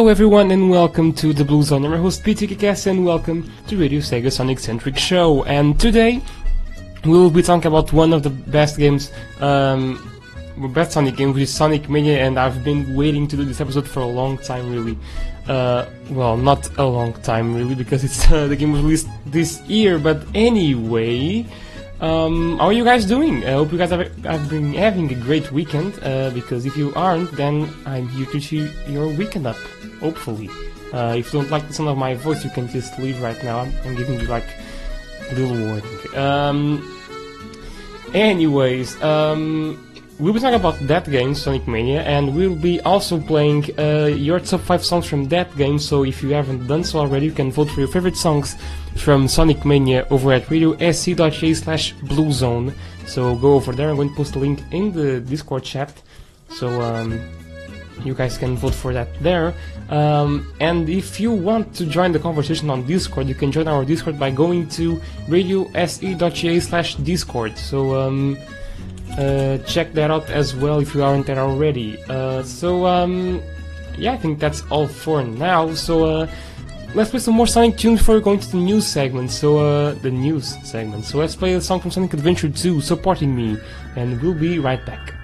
Hello everyone and welcome to the Blue Zone. I'm your host PTKS and welcome to Radio Sega Sonic Centric Show. And today we will be talking about one of the best games, um, best Sonic game, which is Sonic Mania, and I've been waiting to do this episode for a long time, really. Uh, well, not a long time, really, because it's uh, the game was released this year. But anyway, um, how are you guys doing? I hope you guys have, have been having a great weekend. Uh, because if you aren't, then I'm here to cheer your weekend up. Hopefully, uh, if you don't like the sound of my voice, you can just leave right now. I'm, giving you like a little warning. Um, anyways, um, we'll be talking about that game, Sonic Mania, and we'll be also playing uh, your top 5 songs from that game. So if you haven't done so already, you can vote for your favorite songs from Sonic Mania over at radiosc.ca slash bluezone. So go over there, I'm going to post a link in the Discord chat. So um, you guys can vote for that there. Um, and if you want to join the conversation on Discord, you can join our Discord by going to radiose.ca slash Discord. So um, uh, check that out as well if you aren't there already. Uh, so um, yeah, I think that's all for now. So uh, let's play some more Sonic tunes before going to the news segment. So uh, the news segment. So let's play a song from Sonic Adventure 2, "Supporting Me," and we'll be right back.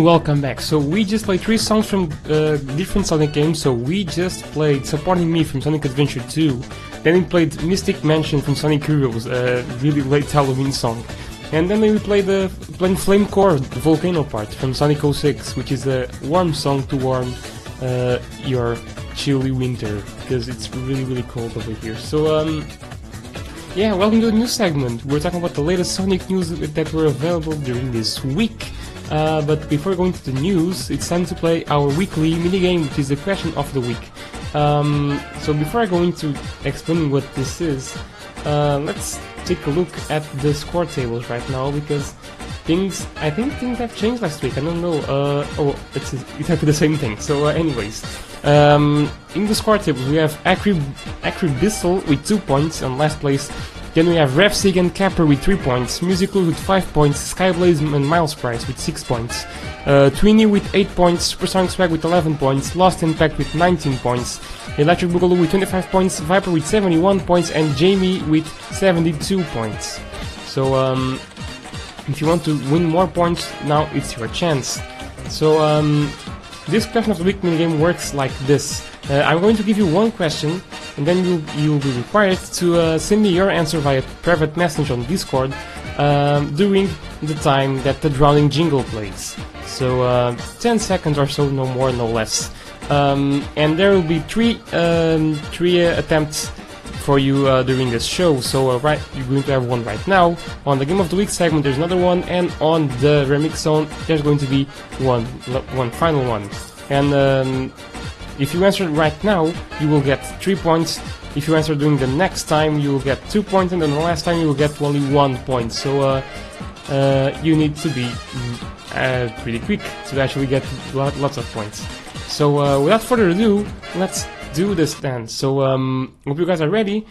And welcome back. So we just played three songs from uh, different Sonic games. So we just played "Supporting Me" from Sonic Adventure 2. Then we played "Mystic Mansion" from Sonic Heroes, a really late Halloween song. And then we played the playing Flame Core, the volcano part from Sonic 06, which is a warm song to warm uh, your chilly winter because it's really really cold over here. So um, yeah, welcome to the new segment. We're talking about the latest Sonic news that were available during this week. Uh, but before going to the news, it's time to play our weekly minigame, which is the question of the week. Um, so before I go into explaining what this is, uh, let's take a look at the score tables right now because things I think things have changed last week. I don't know. Uh, oh, it's exactly the same thing. So, uh, anyways, um, in the score tables we have Acri Acri Bissell with two points and last place. Then we have Repsig and Capper with 3 points, Musical with 5 points, Skyblaze and Miles Price with 6 points, uh, Twinny with 8 points, Supersonic Swag with 11 points, Lost Impact with 19 points, Electric Boogaloo with 25 points, Viper with 71 points, and Jamie with 72 points. So, um, if you want to win more points, now it's your chance. So, um, this question of the week minigame works like this. Uh, I'm going to give you one question, and then you'll, you'll be required to uh, send me your answer via private message on Discord um, during the time that the drowning jingle plays. So, uh, 10 seconds or so, no more, no less. Um, and there will be three um, three uh, attempts for you uh, during this show. So uh, right, you're going to have one right now. On the Game of the Week segment, there's another one, and on the Remix Zone, there's going to be one one final one. And um, if you answer right now, you will get three points. If you answer during the next time, you will get two points, and then the last time you will get only one point. So uh, uh, you need to be uh, pretty quick to actually get lots of points. So uh, without further ado, let's do this then. So um, hope you guys are ready,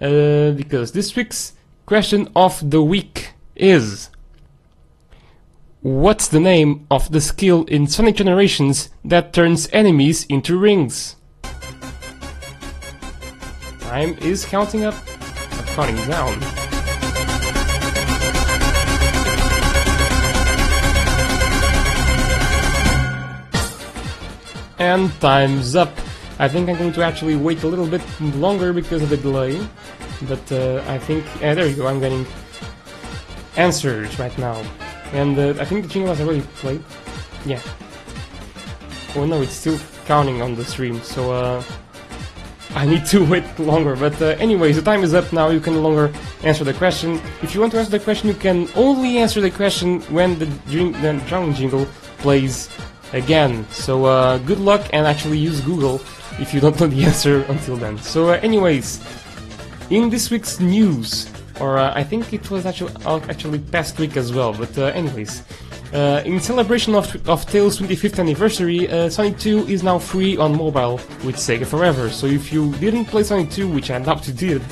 uh, because this week's question of the week is. What's the name of the skill in Sonic Generations that turns enemies into rings? Time is counting up, counting down. And time's up. I think I'm going to actually wait a little bit longer because of the delay. But uh, I think... Uh, there you go, I'm getting answers right now. And uh, I think the jingle has already played. Yeah. Oh no, it's still counting on the stream, so uh, I need to wait longer. But uh, anyways, the time is up now. You can no longer answer the question. If you want to answer the question, you can only answer the question when the, the jingle plays again. So uh, good luck and actually use Google if you don't know the answer until then. So uh, anyways, in this week's news, or uh, I think it was actually actually past week as well. But uh, anyways, uh, in celebration of of Tails' 25th anniversary, uh, Sonic 2 is now free on mobile with Sega Forever. So if you didn't play Sonic 2, which I doubt you did,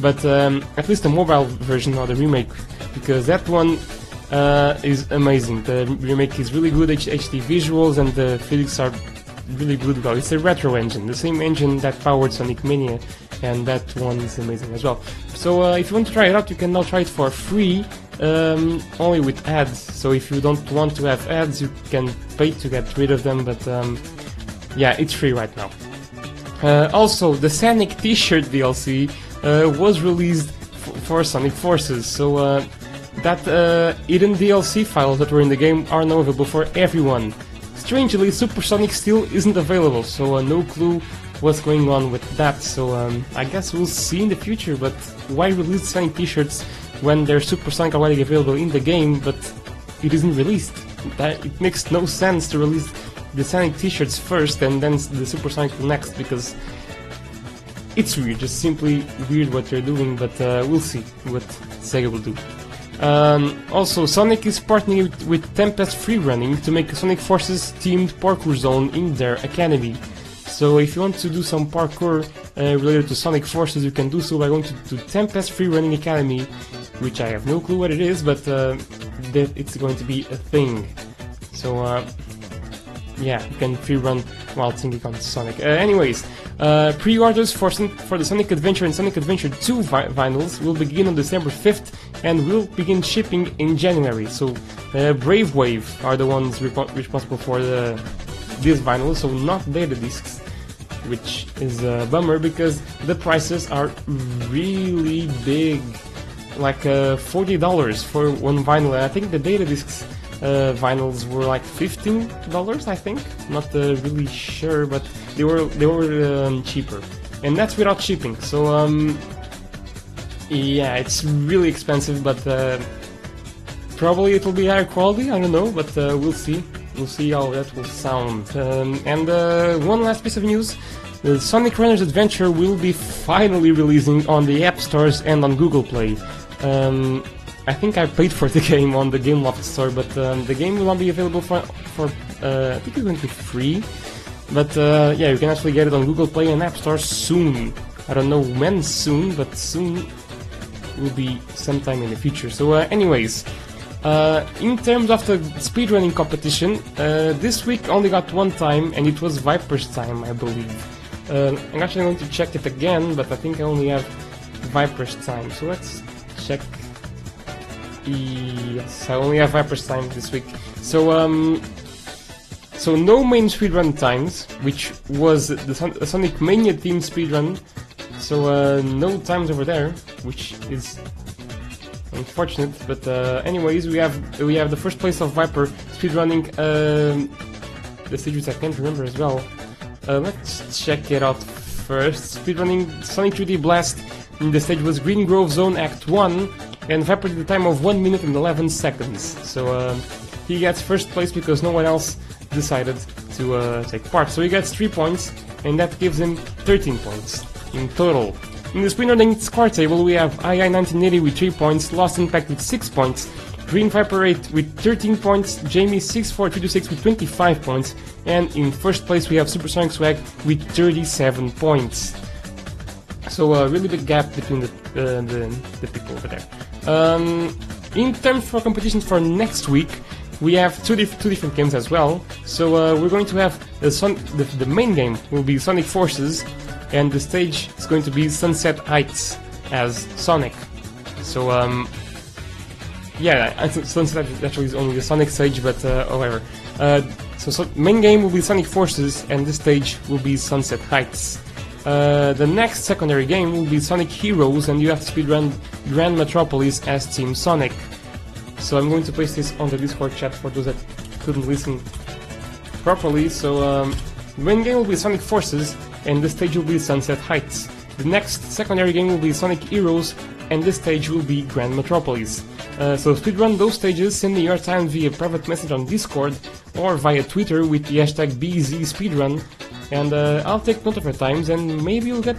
but um, at least the mobile version or the remake, because that one uh, is amazing. The remake is really good HD visuals and the physics are really good. Well, it's a retro engine, the same engine that powered Sonic Mania, and that one is amazing as well. So uh, if you want to try it out, you can now try it for free, um, only with ads. So if you don't want to have ads, you can pay to get rid of them. But um, yeah, it's free right now. Uh, also, the Sonic T-shirt DLC uh, was released for Sonic Forces, so uh, that uh, hidden DLC files that were in the game are now available for everyone. Strangely, Supersonic still isn't available, so uh, no clue what's going on with that. So um, I guess we'll see in the future. But why release Sonic T-shirts when there's Supersonic already available in the game, but it isn't released? That it makes no sense to release the Sonic T-shirts first and then the Supersonic next because it's weird, just simply weird what they're doing. But uh, we'll see what Sega will do. Um, also, Sonic is partnering with, with Tempest Freerunning to make a Sonic Forces themed parkour zone in their academy. So if you want to do some parkour uh, related to Sonic Forces, you can do so by going to, to Tempest Freerunning Academy, which I have no clue what it is, but uh, that it's going to be a thing. So uh, yeah, you can free run while thinking on Sonic. Uh, anyways, uh, pre-orders for for the Sonic Adventure and Sonic Adventure 2 vi vinyls will begin on December 5th and will begin shipping in January. So uh, Brave Wave are the ones repo- responsible for the this vinyl, so not data discs, which is a bummer because the prices are really big, like uh, forty dollars for one vinyl. And I think the data discs uh, vinyls were like fifteen dollars. I think, not uh, really sure, but they were they were um, cheaper, and that's without shipping. So um, yeah, it's really expensive, but uh, probably it will be higher quality. I don't know, but uh, we'll see. We'll see how that will sound. Um, and uh, one last piece of news. The Sonic Runners Adventure will be finally releasing on the App Stores and on Google Play. Um, I think I paid for the game on the Game Gameloft store, but um, the game will not be available for, for uh, I think it's going to be free. But uh, yeah, you can actually get it on Google Play and App Store soon. I don't know when soon, but soon will be sometime in the future. So, uh, anyways, uh, in terms of the speedrunning competition, uh, this week only got one time, and it was Viper's time, I believe. Uh, I'm actually going to check it again, but I think I only have Viper's time. So let's check. Yes, I only have Viper's time this week. So, um, so no main speedrun times, which was the Son- Sonic Mania team speedrun. So uh, no times over there, which is unfortunate. But uh, anyways, we have we have the first place of Viper speedrunning um, the stage which I can't remember as well. Uh, let's check it out first. Speedrunning Sonic 3D Blast. In the stage was Green Grove Zone Act 1, and did the time of 1 minute and 11 seconds. So uh, he gets first place because no one else decided to uh, take part. So he gets 3 points, and that gives him 13 points in total. In the speedrunning score table, we have II1980 with 3 points, Lost Impact with 6 points, Green Viper 8 with 13 points, Jamie 64326 with 25 points, and in first place we have Supersonic Swag with 37 points. So a really big gap between the uh, the, the people over there. Um, in terms for competitions for next week, we have two, dif- two different games as well. So uh, we're going to have the, the the main game will be Sonic Forces, and the stage is going to be Sunset Heights as Sonic. So um, yeah, Sunset actually is only the Sonic stage, but uh, however, uh, so, so main game will be Sonic Forces, and this stage will be Sunset Heights. Uh, the next secondary game will be Sonic Heroes, and you have to speedrun Grand Metropolis as Team Sonic. So I'm going to place this on the Discord chat for those that couldn't listen properly. So um, the main game will be Sonic Forces, and the stage will be Sunset Heights. The next secondary game will be Sonic Heroes, and this stage will be Grand Metropolis. Uh, so speedrun those stages, send me your time via private message on Discord or via Twitter with the hashtag BZSpeedrun, and uh, I'll take note of your times, and maybe you'll get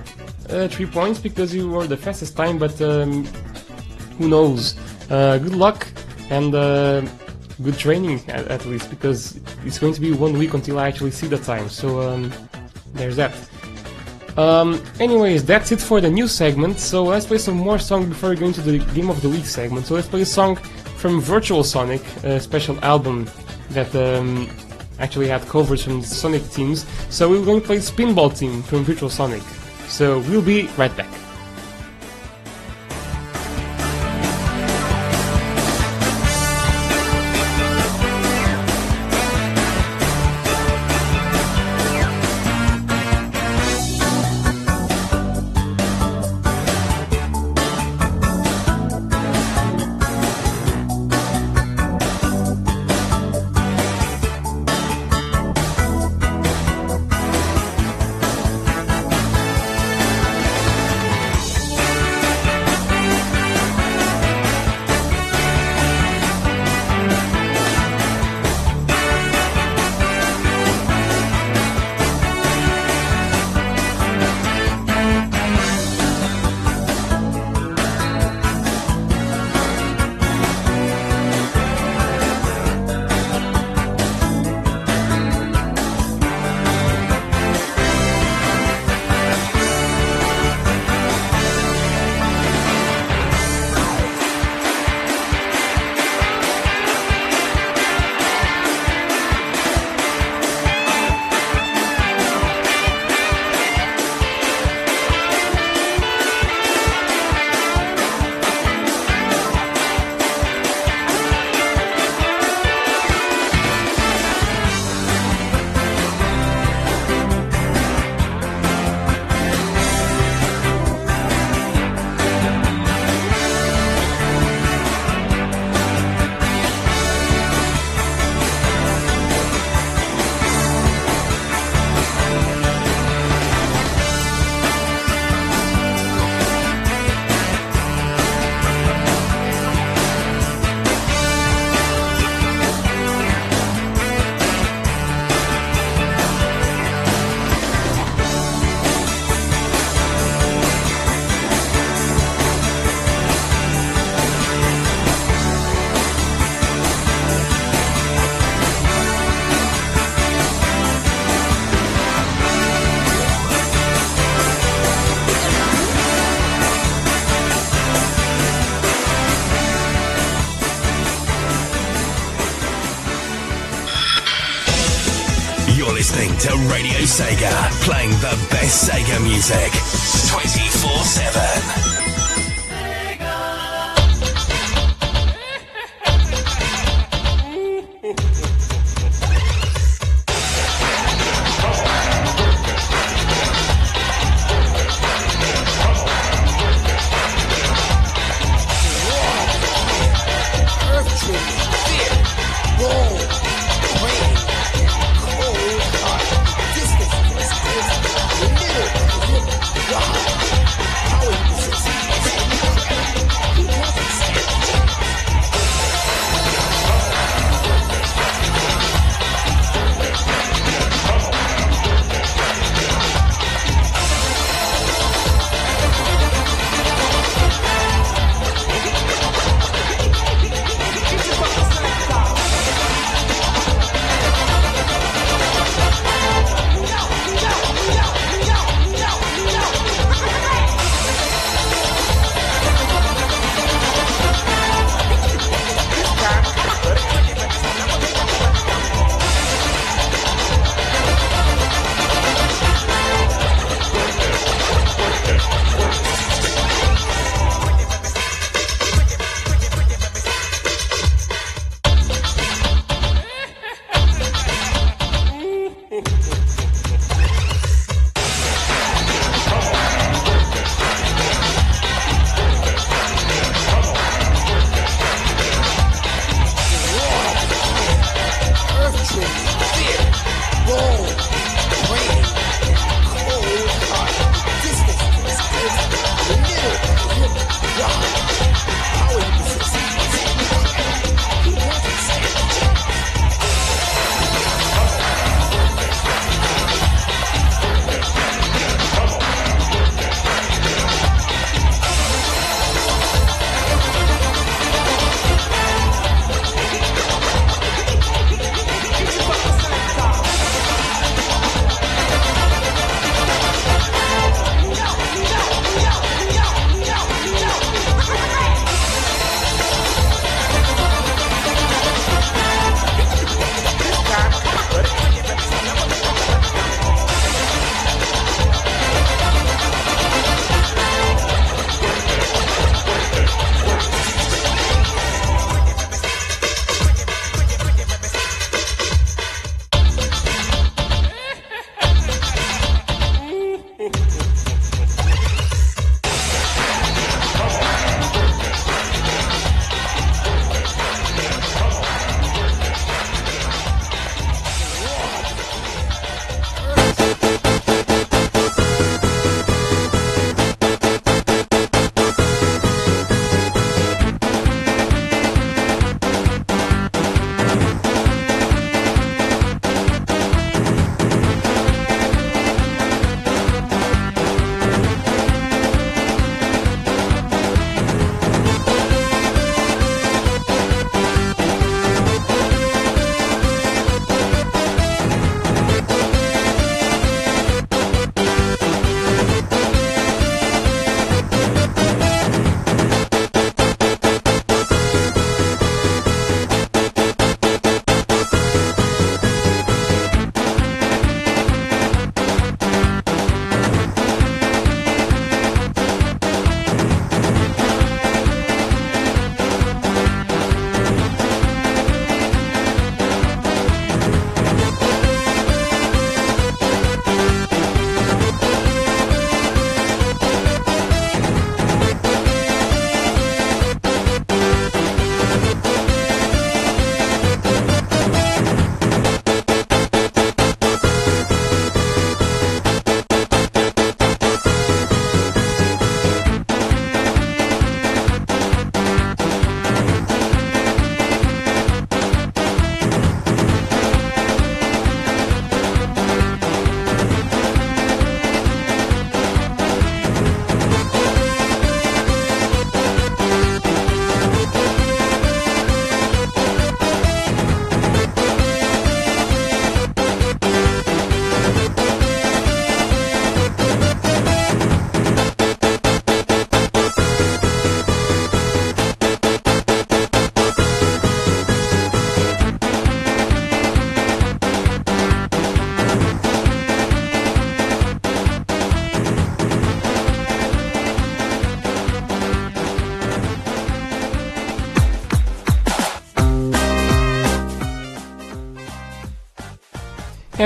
uh, 3 points because you were the fastest time, but um, who knows. Uh, good luck, and uh, good training at, at least, because it's going to be one week until I actually see the time, so um, there's that. Um, anyways, that's it for the news segment. So let's play some more songs before we go into the Game of the Week segment. So let's play a song from Virtual Sonic, a special album that um, actually had covers from Sonic teams. So we're going to play Spinball Team from Virtual Sonic. So we'll be right back.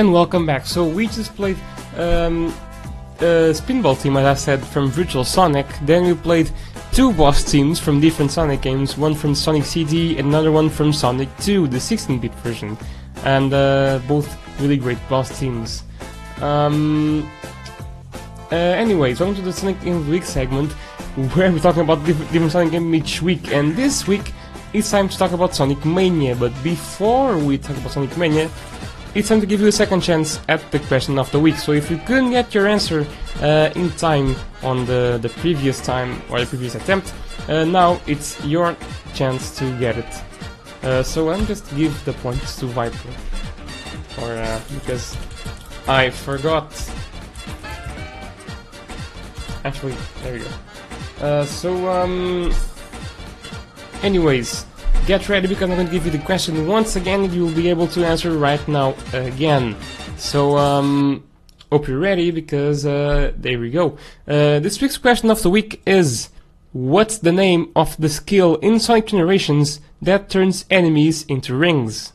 And welcome back. So we just played um, a Spinball team, as I said, from Virtual Sonic. Then we played two boss teams from different Sonic games, one from Sonic CD and another one from Sonic 2, the 16-bit version. And uh, both really great boss teams. Um, uh, anyways, welcome to the Sonic Game of the Week segment, where we're talking about different Sonic games each week. And this week, it's time to talk about Sonic Mania. But before we talk about Sonic Mania, it's time to give you a second chance at the question of the week. So if you couldn't get your answer uh, in time on the, the previous time or the previous attempt, uh, now it's your chance to get it. Uh, so I'm just give the points to Viper, or uh, because I forgot. Actually, there you go. Uh, so um, anyways, get ready because I'm going to give you the question once again and you'll be able to answer right now again. So, um, hope you're ready because, uh, there we go. Uh, this week's question of the week is, what's the name of the skill in Sonic Generations that turns enemies into rings?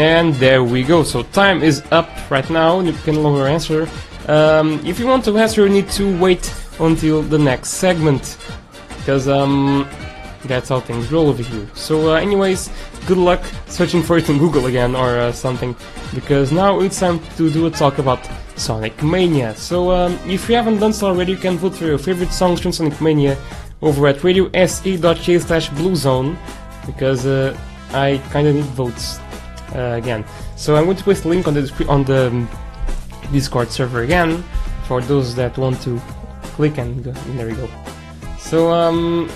And there we go. So time is up right now. You can no longer answer. Um, if you want to answer, you need to wait until the next segment, because um, that's how things roll over here. So, uh, anyways, good luck searching for it on Google again or uh, something, because now it's time to do a talk about Sonic Mania. So, um, if you haven't done so already, you can vote for your favorite songs from Sonic Mania over at radiose.ga slash bluezone, because uh, I kinda need votes again. So I'm going to post a link on the on the um, Discord server again for those that want to click and, go, and there we go. So um.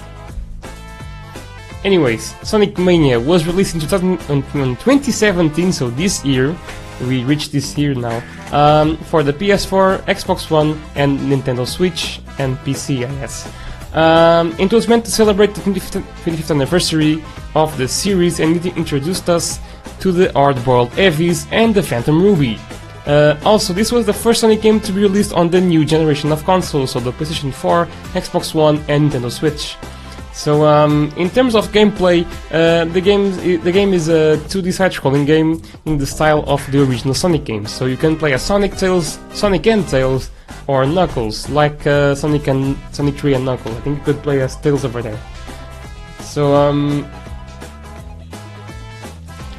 Anyways, Sonic Mania was released in, 2017, so this year we reached this year now um, for the PS4, Xbox One, and Nintendo Switch and PC, I guess. Um, it was meant to celebrate the 25th, 25th anniversary of the series and it introduced us to the hard-boiled Heavies and the Phantom Ruby. Uh, also, this was the first Sonic game to be released on the new generation of consoles, so the PlayStation 4, Xbox One, and Nintendo Switch. So, um, in terms of gameplay, uh, the game the game is a 2D side-scrolling game in the style of the original Sonic games. So you can play as Sonic Tails, Sonic and Tails, or Knuckles, like uh, Sonic and Sonic 3 and Knuckles. I think you could play as Tails over there. So, um,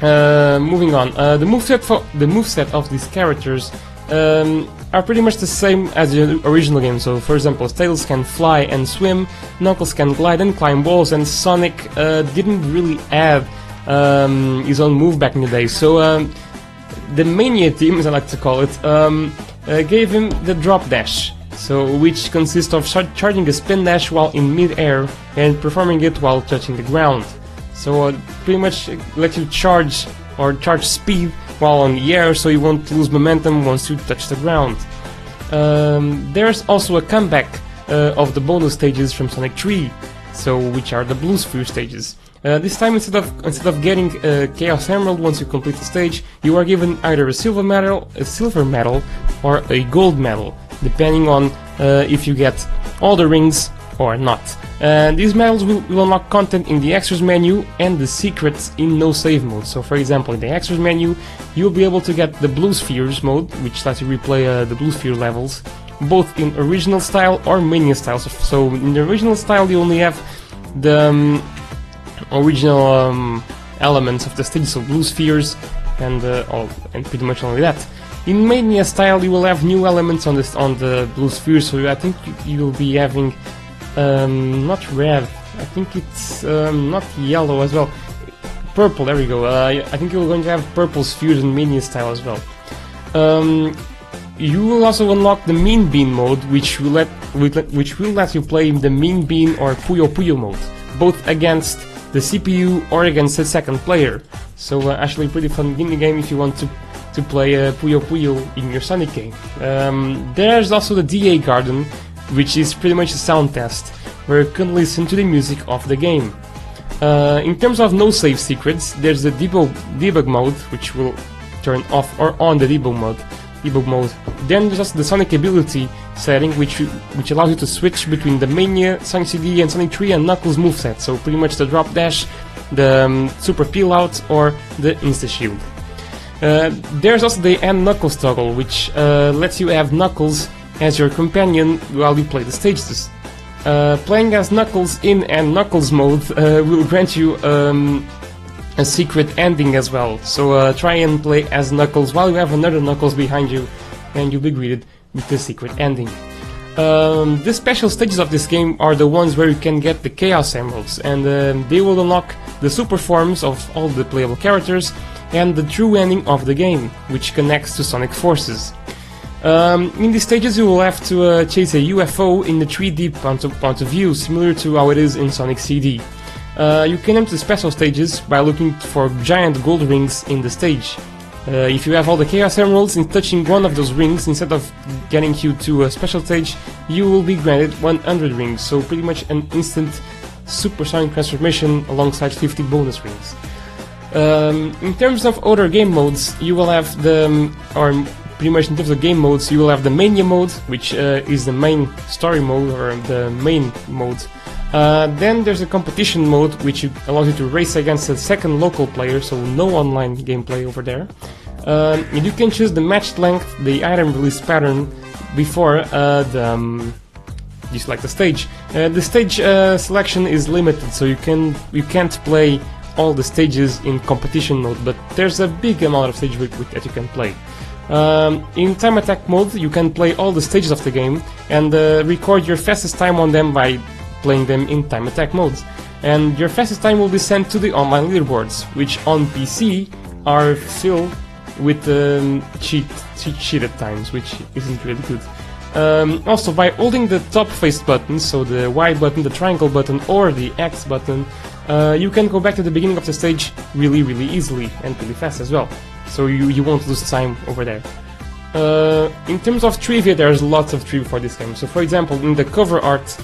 moving on, uh, the moveset for the moveset of these characters um, are pretty much the same as the original game. So, for example, Tails can fly and swim, Knuckles can glide and climb walls, and Sonic uh, didn't really have um, his own move back in the day. So, um, the Mania team, as I like to call it, um, uh, gave him the drop dash. So, which consists of char charging a spin dash while in mid-air and performing it while touching the ground. So uh, pretty much let you charge or charge speed while on the air so you won't lose momentum once you touch the ground. Um, there's also a comeback uh, of the bonus stages from Sonic 3, so which are the Blue Sphere stages. Uh, this time, instead of instead of getting a Chaos Emerald once you complete the stage, you are given either a silver medal, a silver medal, or a gold medal, depending on uh, if you get all the rings or not. And these medals will, will, unlock content in the extras menu and the secrets in no save mode. So for example, in the extras menu, you'll be able to get the blue spheres mode, which lets you replay uh, the blue sphere levels, both in original style or mania style. So, so in the original style, you only have the um, original um, elements of the stage, so blue spheres and uh, all, and pretty much only that. In Mania style, you will have new elements on this on the blue sphere, so I think you, will be having um, not red. I think it's um, not yellow as well. Purple. There we go. Uh, I think you're going to have purple's fusion in Mania style as well. Um, you will also unlock the Mean Bean mode, which will let which will let you play the Mean Bean or Puyo Puyo mode, both against the CPU or against the second player. So uh, actually, pretty fun mini game if you want to to play uh, Puyo Puyo in your Sonic game. Um, there's also the DA Garden, which is pretty much a sound test, where you can listen to the music of the game. Uh, in terms of no save secrets, there's the debug, debug mode, which will turn off or on the debug mode. debug mode. Then there's also the Sonic ability setting, which which allows you to switch between the Mania, Sonic CD, and Sonic 3 and Knuckles moveset. So pretty much the drop dash, the um, super peel out, or the insta shield. Uh, there's also the N Knuckles toggle, which uh, lets you have Knuckles as your companion while you play the stages. Uh, playing as Knuckles in and Knuckles mode uh, will grant you um, a secret ending as well. So uh, try and play as Knuckles while you have another Knuckles behind you, and you'll be greeted with the secret ending. Um, the special stages of this game are the ones where you can get the Chaos Emeralds, and um, they will unlock the super forms of all the playable characters and the true ending of the game, which connects to Sonic Forces. Um, in these stages, you will have to uh, chase a UFO in the 3D point of, point of view, similar to how it is in Sonic CD. Uh, you can enter special stages by looking for giant gold rings in the stage. Uh, if you have all the Chaos Emeralds and touching one of those rings instead of getting you to a special stage, you will be granted 100 rings, so pretty much an instant Super Sonic transformation alongside 50 bonus rings. Um, in terms of other game modes, you will have the, um, or pretty much in terms of game modes, you will have the Mania mode, which uh, is the main story mode or the main mode. Uh, then there's a competition mode, which allows you to race against a second local player, so no online gameplay over there. Um, and you can choose the match length, the item release pattern before uh, the. Um, you select the stage. Uh, the stage uh, selection is limited, so you can you can't play all the stages in competition mode, but there's a big amount of stages that you can play. Um, in time attack mode, you can play all the stages of the game and uh, record your fastest time on them by playing them in time attack modes. And your fastest time will be sent to the online leaderboards, which on PC are filled with um, cheat, cheat cheated times, which isn't really good. Um, also, by holding the top face button, so the Y button, the triangle button, or the X button, uh, you can go back to the beginning of the stage really, really easily and really fast as well. So you, you won't lose time over there. Uh, in terms of trivia, there's lots of trivia for this game. So, for example, in the cover art,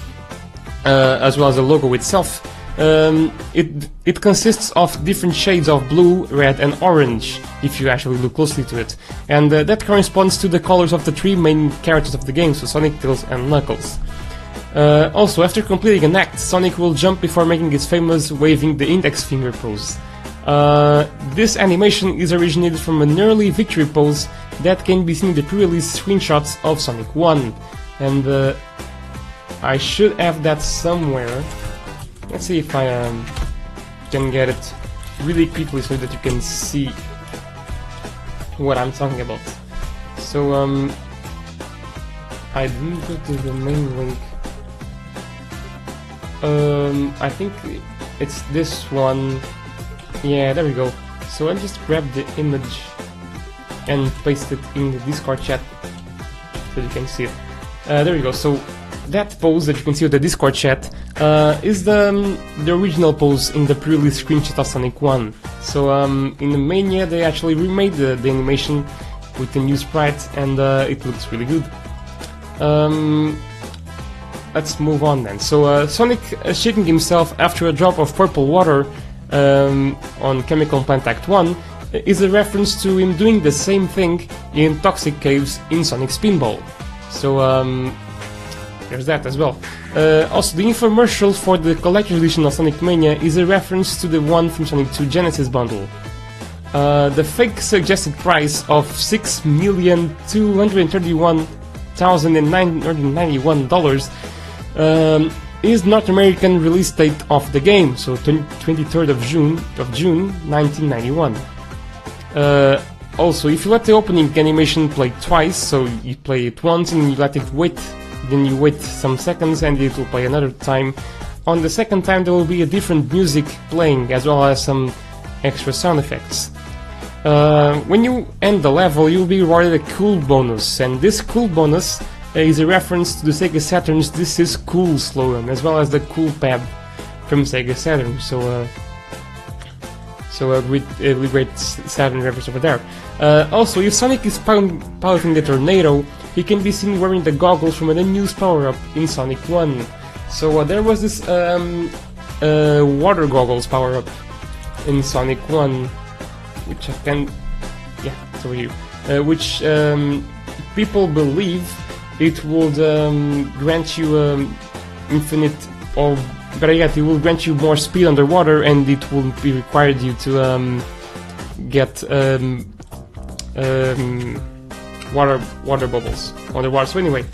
uh, as well as the logo itself, um, it it consists of different shades of blue, red, and orange. If you actually look closely to it, and uh, that corresponds to the colors of the three main characters of the game, so Sonic, Tails, and Knuckles. Uh, also, after completing an act, Sonic will jump before making his famous waving the index finger pose. Uh, this animation is originated from an early victory pose that can be seen in the pre-release screenshots of Sonic 1. And uh, I should have that somewhere. Let's see if I um, can get it really quickly so that you can see what I'm talking about. So, um, I didn't go to the main link. Um, I think it's this one. Yeah, there we go. So I just grab the image and paste it in the Discord chat so you can see it. Uh, there we go. So that pose that you can see on the Discord chat uh, is the um, the original pose in the pre-release screenshot of Sonic 1. So um, in the Mania they actually remade the, the animation with the new sprite and uh, it looks really good. Um, let's move on then. So uh, Sonic uh, shaking himself after a drop of purple water um, on Chemical Plant Act 1 is a reference to him doing the same thing in Toxic Caves in Sonic Spinball. So um, there's that as well. Uh, also, the infomercial for the collector's edition of Sonic Mania is a reference to the one from Sonic 2 Genesis bundle. Uh, the fake suggested price of six million two hundred thirty-one thousand and nine hundred ninety-one dollars um, is North American release date of the game, so 23rd of June of June 1991. Uh, also, if you let the opening animation play twice, so you play it once and you let it wait, then you wait some seconds and it will play another time. On the second time, there will be a different music playing as well as some extra sound effects. Uh, when you end the level, you'll be rewarded a cool bonus, and this cool bonus is a reference to the Sega Saturn's "This is cool" slogan, as well as the cool pad from Sega Saturn. So, uh, so a really great Saturn reference over there. Uh, also, if Sonic is piloting the tornado, he can be seen wearing the goggles from an unused power-up in Sonic 1. So uh, there was this um, uh, water goggles power-up in Sonic 1 which I can, yeah, it's over here, uh, which um, people believe it would um, grant you um, infinite, or better yet, it will grant you more speed underwater, and it will be required you to um, get um, um, water water bubbles underwater. So anyway,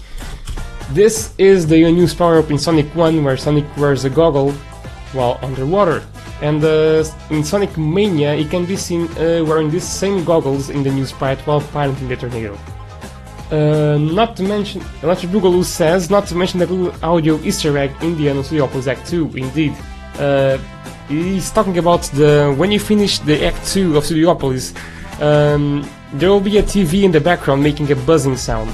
this is the news power up in Sonic 1, where Sonic wears a goggle while underwater. And uh, in Sonic Mania, it can be seen uh, wearing these same goggles in the new sprite while piloting the tornado. Uh, not to mention, Electric Boogaloo says, not to mention the little audio Easter egg in the of Studiopolis Act 2, indeed. Uh, he's talking about the when you finish the Act 2 of Studiopolis, um, there will be a TV in the background making a buzzing sound.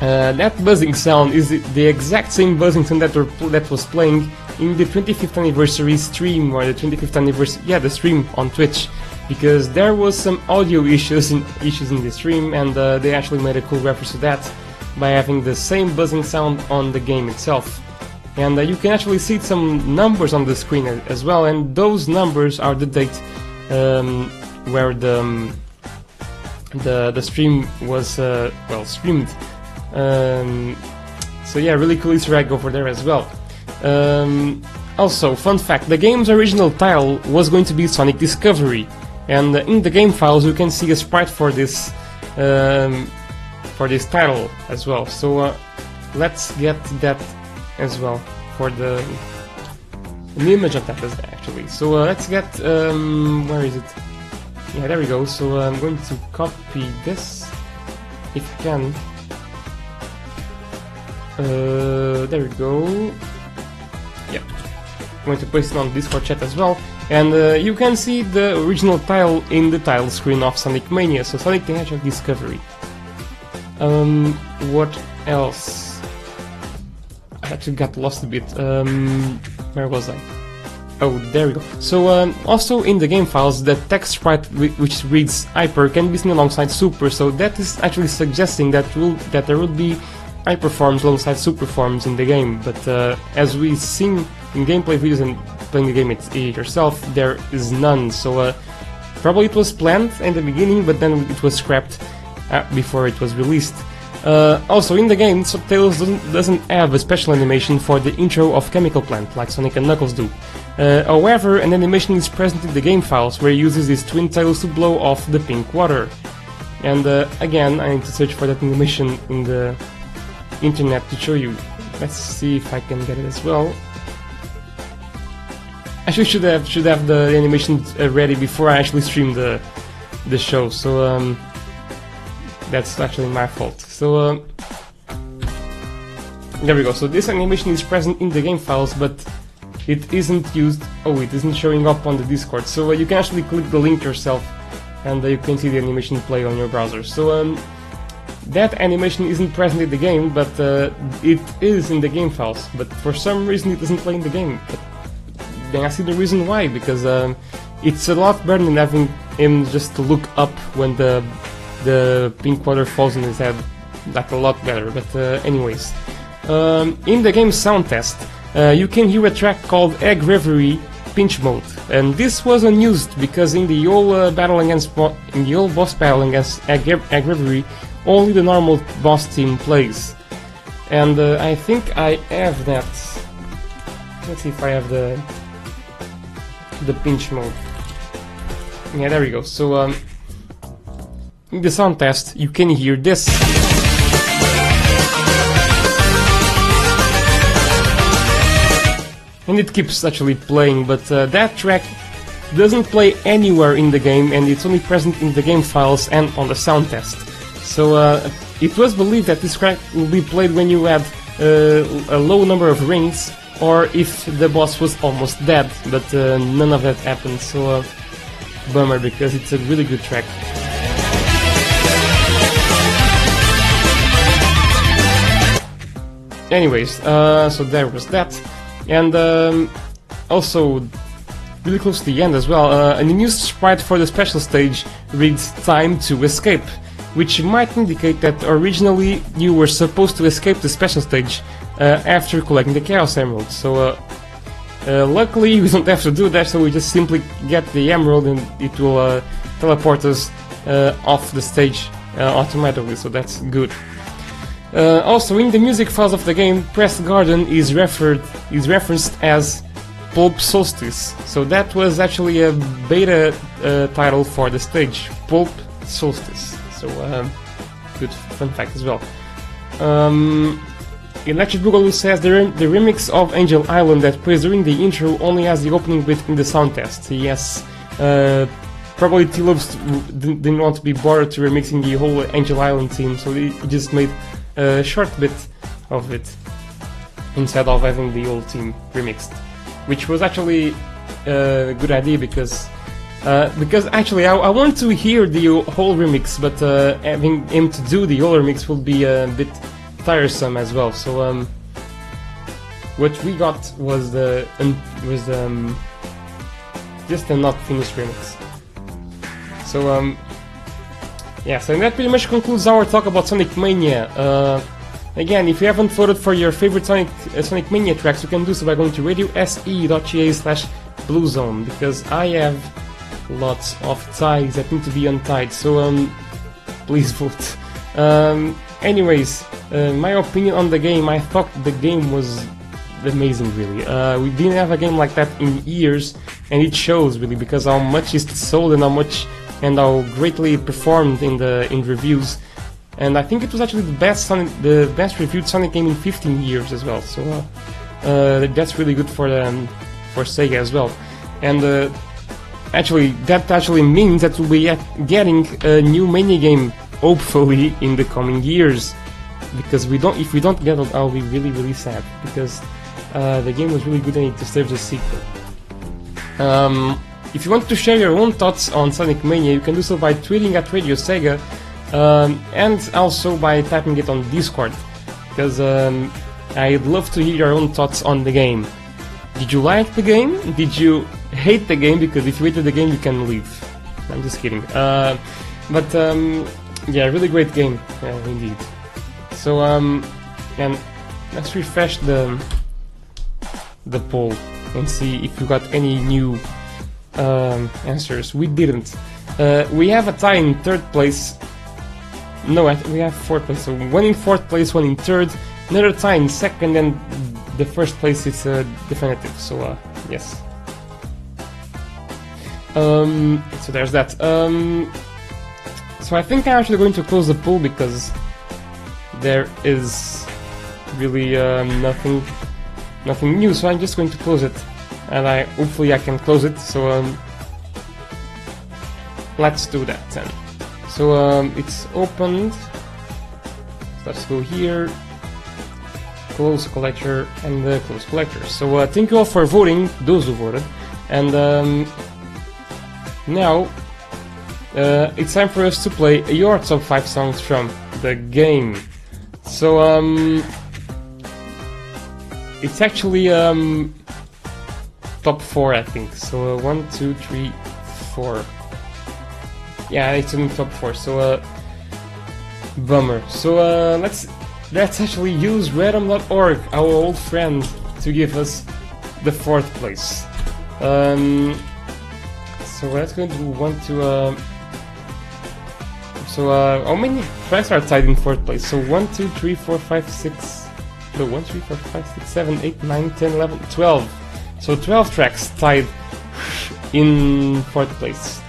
Uh, that buzzing sound is the exact same buzzing sound that, that was playing in the 25th anniversary stream or the 25th anniversary yeah the stream on Twitch because there was some audio issues in issues in the stream and uh, they actually made a cool reference to that by having the same buzzing sound on the game itself. And uh, you can actually see some numbers on the screen as well and those numbers are the date um, where the um, the the stream was uh, well streamed. Um, so yeah really cool Easter egg over there as well. Um, also, fun fact, the game's original title was going to be Sonic Discovery, and in the game files you can see a sprite for this um, for this title as well. So uh, let's get that as well for the image of that actually. So uh, let's get um, where is it? Yeah, there we go. So uh, I'm going to copy this if you can. Uh, there we go. Yeah. I'm going to paste it on Discord chat as well. And uh, you can see the original tile in the tile screen of Sonic Mania, so Sonic the Hedgehog Discovery. Um, what else? I actually got lost a bit. Um, where was I? Oh, there we go. So, um, also in the game files, the text sprite which reads Hyper can be seen alongside Super, so that is actually suggesting that will that there will be hyperforms alongside Super forms in the game, but uh, as we've seen in gameplay videos and playing the game yourself, there is none. So uh, probably it was planned in the beginning, but then it was scrapped uh, before it was released. Uh, also, in the game, so Tails doesn't, doesn't have a special animation for the intro of Chemical Plant, like Sonic and Knuckles do. Uh, however, an animation is present in the game files where he uses his twin tails to blow off the pink water. And uh, again, I need to search for that animation in the internet to show you. Let's see if I can get it as well. Actually, should have should have the animation uh, ready before I actually stream the the show. So um, that's actually my fault. So um, there we go. So this animation is present in the game files, but it isn't used. Oh, it isn't showing up on the Discord. So uh, you can actually click the link yourself, and uh, you can see the animation play on your browser. So um, that animation isn't present in the game, but uh, it is in the game files. But for some reason, it doesn't play in the game. But then I see the reason why, because um, it's a lot better than having him just look up when the the pink water falls on his head. That's a lot better. But uh, anyways, um, in the game sound test, uh, you can hear a track called Egg Reverie Pinch Mode, and this was unused because in the old uh, battle against in the old boss battle against Egg, Egg Reverie, only the normal boss team plays. And uh, I think I have that. Let's see if I have the the pinch mode. Yeah, there we go. So um, in the sound test, you can hear this. And it keeps actually playing, but uh, that track doesn't play anywhere in the game and it's only present in the game files and on the sound test. So uh, it was believed that this track will be played when you had uh, a low number of rings or if the boss was almost dead, but uh, none of that happened, so uh, bummer because it's a really good track. Anyways, uh, so there was that, and um, also really close to the end as well, uh, an new sprite for the special stage reads Time to Escape which might indicate that originally you were supposed to escape the special stage after collecting the Chaos Emerald. So uh, uh, luckily we don't have to do that, so we just simply get the emerald and it will uh, teleport us uh, off the stage uh, automatically, so that's good. Uh, also, in the music files of the game, Press Garden is referred is referenced as Pulp Solstice. So that was actually a beta uh, title for the stage, Pulp Solstice. So good fun fact as well. Um, Electric Boogaloo says the, the remix of Angel Island that plays during the intro only has the opening bit in the sound test. Yes, uh, probably Tee Lopes didn't didn't want to be bothered to remixing the whole Angel Island theme, so he just made a short bit of it instead of having the whole theme remixed, which was actually a good idea because uh, because actually I, I want to hear the whole remix, but uh, having him to do the whole remix will be a bit tiresome as well. So um, what we got was the um, was um, just a not finished remix. So um, yeah, so that pretty much concludes our talk about Sonic Mania. Uh, again, if you haven't voted for your favorite Sonic uh, Sonic Mania tracks, you can do so by going to radiose.ga slash bluezone because I have lots of ties that need to be untied. So um, please vote. Um, anyways, my opinion on the game, I thought the game was amazing really. Uh, we didn't have a game like that in years and it shows really because how much it sold and how much and how greatly it performed in the in reviews. And I think it was actually the best Sonic, the best reviewed Sonic game in 15 years as well. So uh, uh, that's really good for um, for Sega as well. And uh, actually, that actually means that we'll be getting a new mini game hopefully in the coming years. Because we don't, if we don't get it, I'll be really really sad because uh, the game was really good and it deserves a sequel. Um, if you want to share your own thoughts on Sonic Mania, you can do so by tweeting at Radio Sega um, and also by typing it on Discord. Because um, I'd love to hear your own thoughts on the game. Did you like the game? Did you hate the game? Because if you hated the game, you can leave. I'm just kidding. Uh, but um, yeah, really great game, yeah, indeed. So um, and let's refresh the the poll and see if we got any new um, answers. We didn't. Uh, we have a tie in third place. No, we have fourth place. So one in fourth place, one in third. Another tie in second, and the first place is uh, definitive. So uh, yes. Um, so there's that. Um, so I think I'm actually going to close the poll because there is really um, nothing, nothing new. So I'm just going to close it and I hopefully I can close it. So um, let's do that then. So um, it's opened. Let's go here. Close collector and the close collector. So uh, thank you all for voting, those who voted, and um, now uh, it's time for us to play your top five songs from the game. So um, it's actually um, top four, I think. So uh, one, two, three, four. Yeah, it's in top four. So uh, bummer. So uh, let's let's actually use Random.org, our old friend, to give us the fourth place. Um, so let's go to one to. Uh, so uh, how many tracks are tied in fourth place? So one, two, three, four, five, six. No, one, three, four, five, six, seven, eight, nine, ten, eleven, twelve. So 12 tracks tied in fourth place.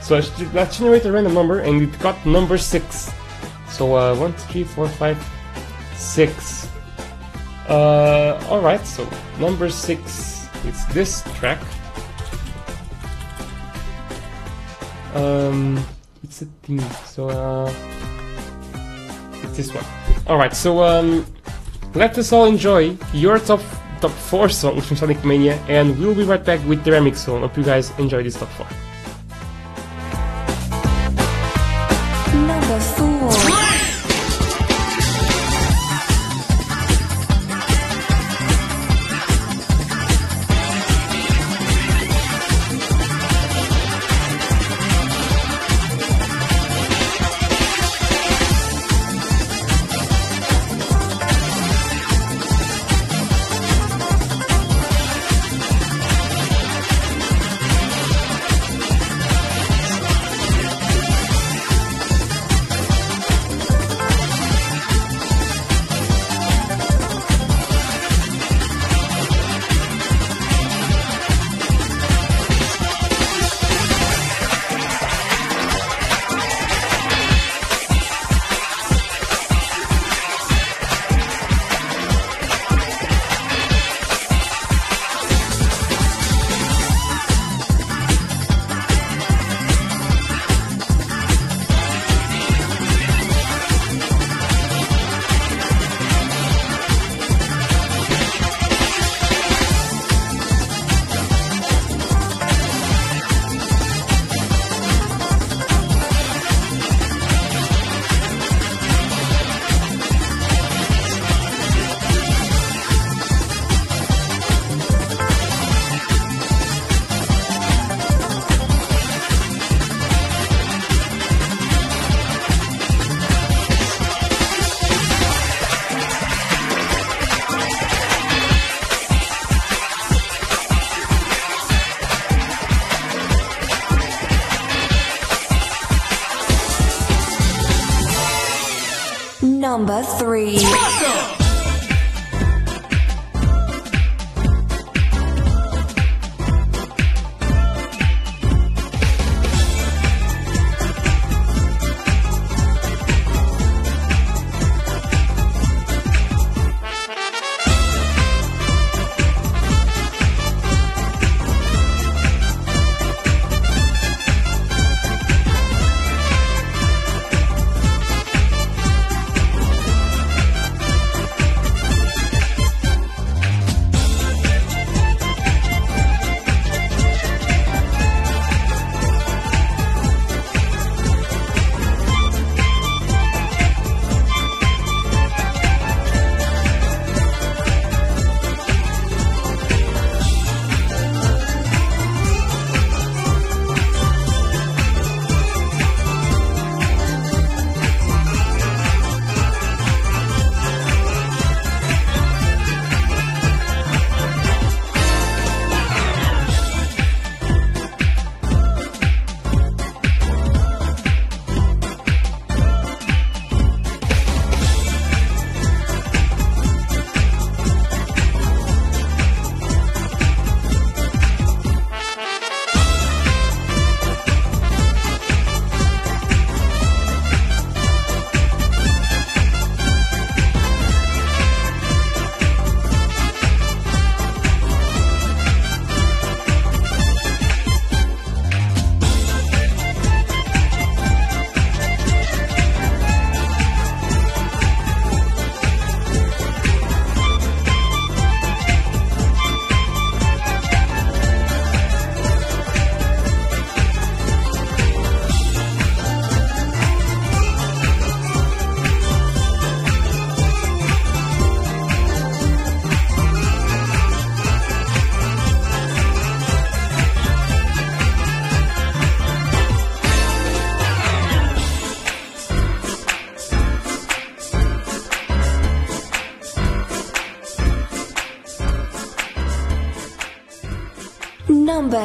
So let's generate a random number, and it got number 6. So uh, 1, 2, 3, 4, 5, 6. Uh, Alright, so number 6 is this track. Um, so uh, it's this one. Alright, so um, let us all enjoy your top top 4 songs from Sonic Mania, and we'll be right back with the remix song. Hope you guys enjoy this top 4.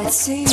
Number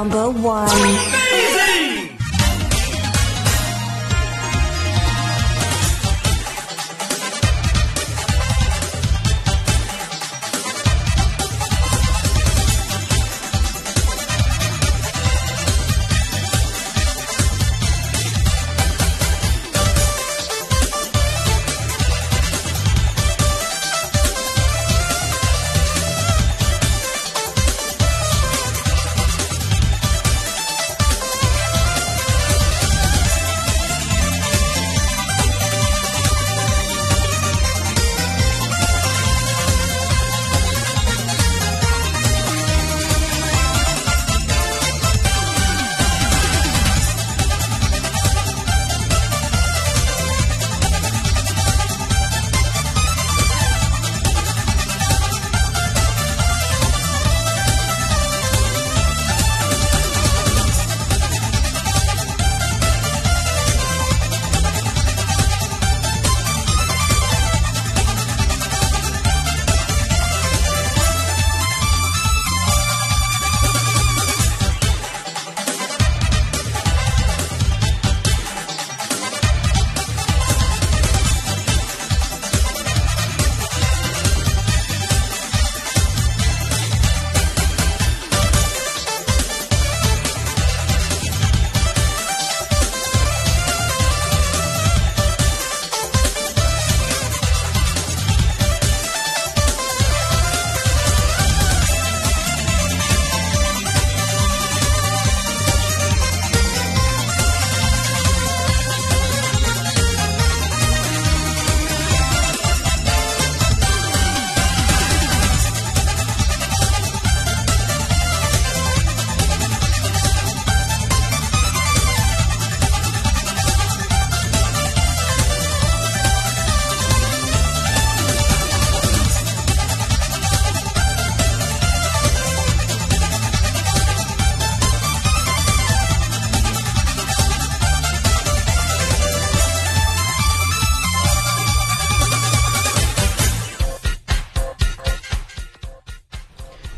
Number one.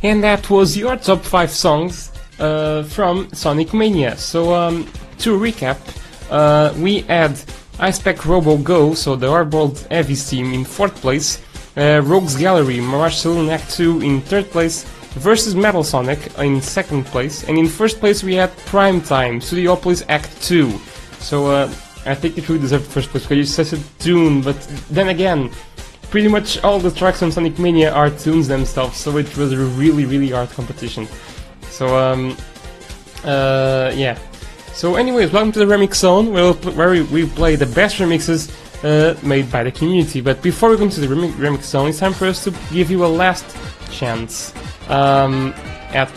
And that was your top five songs uh, from Sonic Mania. So um, to recap, uh, we had Hi-Spec Robo Go, so the Hardboiled Heavies team in fourth place, uh, Rogues Gallery, Mirage Saloon Act 2 in third place, versus Metal Sonic in second place, and in first place we had Prime Time, Studiopolis Act 2. So uh, I think it really deserved first place because it's a tune, but then again, pretty much all the tracks on Sonic Mania are tunes themselves, so it was a really, really hard competition. So, um, uh, yeah. So, anyways, welcome to the Remix Zone, where, we, play the best remixes uh, made by the community. But before we go into the remi- Remix Zone, it's time for us to give you a last chance um, at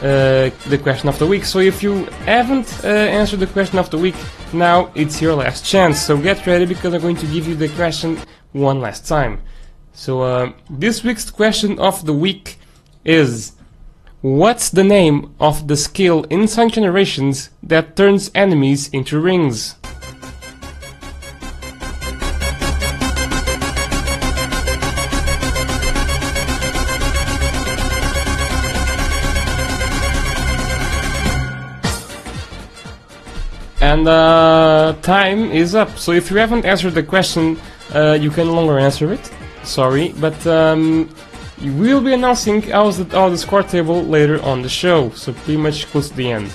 uh, the question of the week. So if you haven't uh, answered the question of the week, now it's your last chance. So get ready because I'm going to give you the question one last time. So uh, this week's question of the week is What's the name of the skill in Sonic Generations that turns enemies into rings? And uh, time is up. So if you haven't answered the question, uh, you can no longer answer it. Sorry, but um, we will be announcing how's the, how the score table later on the show. So pretty much close to the end.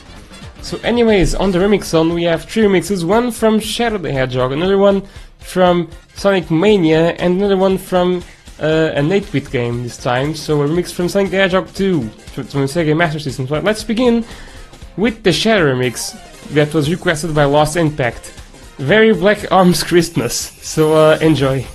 So anyways, on the remix zone we have three remixes. One from Shadow the Hedgehog, another one from Sonic Mania, and another one from uh, an 8-bit game this time. So a remix from Sonic the Hedgehog 2 from from the Sega Master System. So let's begin with the Shadow remix that was requested by Lost Impact. Very Black Arms Christmas. So uh, enjoy.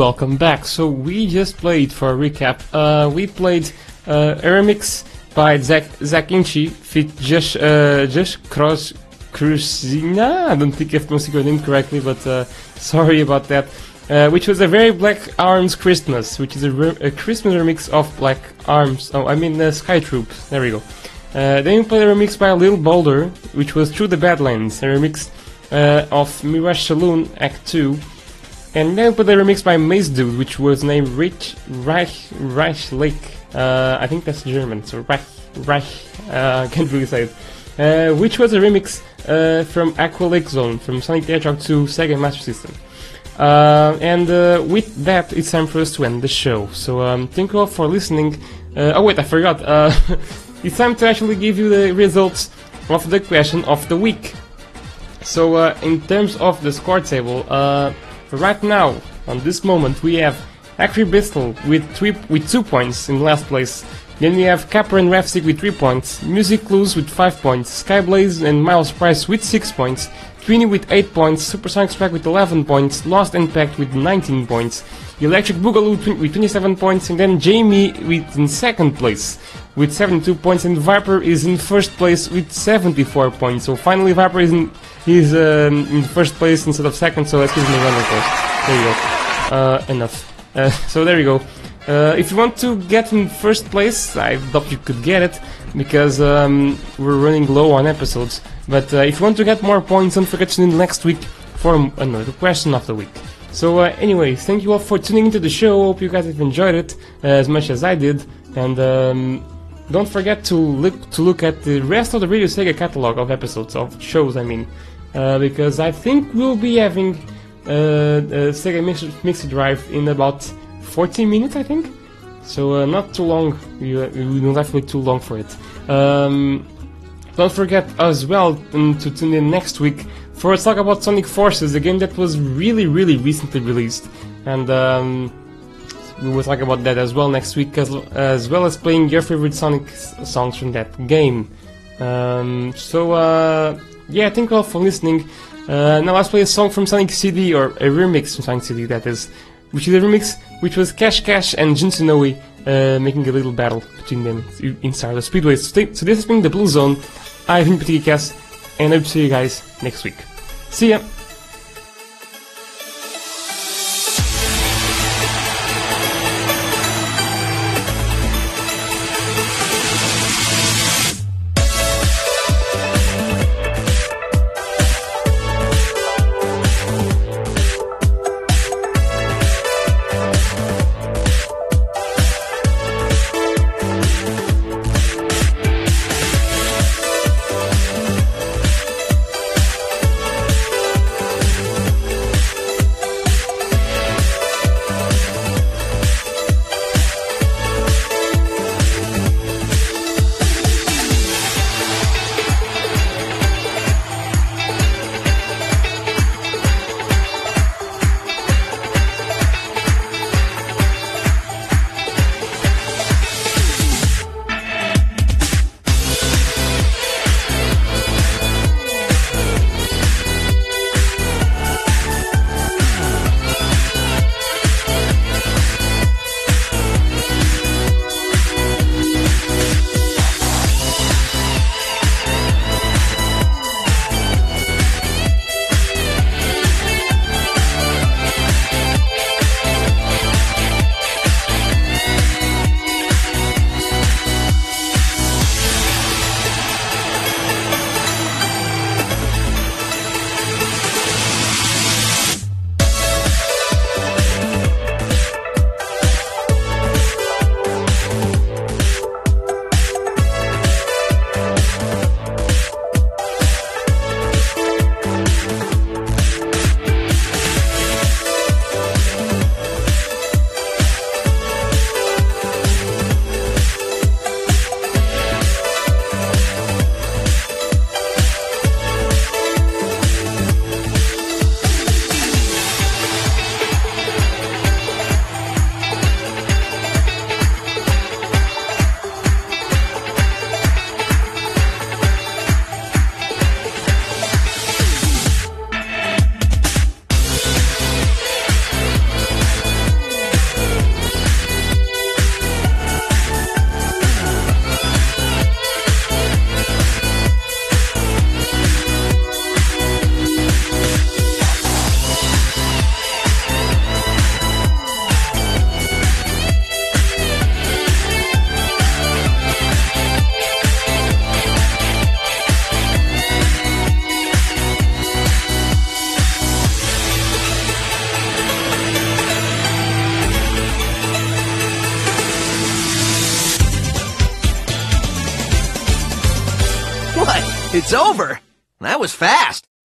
Welcome back. So we just played for a recap. Uh, we played uh, a remix by Zach Zach Inchi fit Josh uh, Josh Cross Cruzina. I don't think I've pronounced your name correctly, but uh, sorry about that. Uh, which was a very Black Arms Christmas, which is a, re- a Christmas remix of Black Arms. Oh, I mean uh, Sky Troop. There we go. Uh, then we played a remix by Lil Boulder, which was Through the Badlands, a remix uh, of Mirage Saloon Act 2. And then played a remix by Maze Dude, which was named Rich Reich, Reich Lake. Uh, I think that's German, so Reich, Reich, uh, can't really say it. Uh, which was a remix uh, from Aqua Lake Zone from Sonic the Hedgehog 2 Sega Master System. Uh, and uh, with that, it's time for us to end the show. So um, thank you all for listening. Uh, oh wait, I forgot. It's time to actually give you the results of the question of the week. So in terms of the score table, right now, on this moment, we have Acri Bristol with three with two points in last place. Then we have Capper and Rafsig with three points, Music Clues with five points, Skyblaze and Miles Price with six points, Trini with 8 points, Supersonic Strike with 11 points, Lost Impact with 19 points, Electric Boogaloo with 27 points, and then Jamie with in second place with 72 points, and Viper is in first place with 74 points. So finally, Viper is in, is, um, in first place instead of second, so let's give him a round of applause. There you go. Uh, enough. Uh, so there you go. Uh, if you want to get in first place, I thought you could get it because um, we're running low on episodes. But uh, if you want to get more points, don't forget to tune in next week for another question of the week. So, uh, thank you all for tuning into the show. Hope you guys have enjoyed it uh, as much as I did. And um, don't forget to look to look at the rest of the Radio Sega catalog of episodes of shows. I mean, uh, because I think we'll be having uh, Sega Mix, Mixer Drive in about 40 minutes, I think. So uh, not too long. You don't have to wait too long for it. Um, don't forget as well um, to tune in next week for a talk about Sonic Forces, a game that was really, really recently released, and um, we will talk about that as well next week, as, as well as playing your favorite Sonic songs from that game. Um, so uh, yeah, thank you all for listening. Uh, now let's play a song from Sonic CD or a remix from Sonic CD that is, which is a remix which was Cash Cash and Jinsunoe uh, making a little battle between them inside the Speedway. So, so this has been the Blue Zone. I've been Petit Cass, and I hope to see you guys next week. See ya! It's over.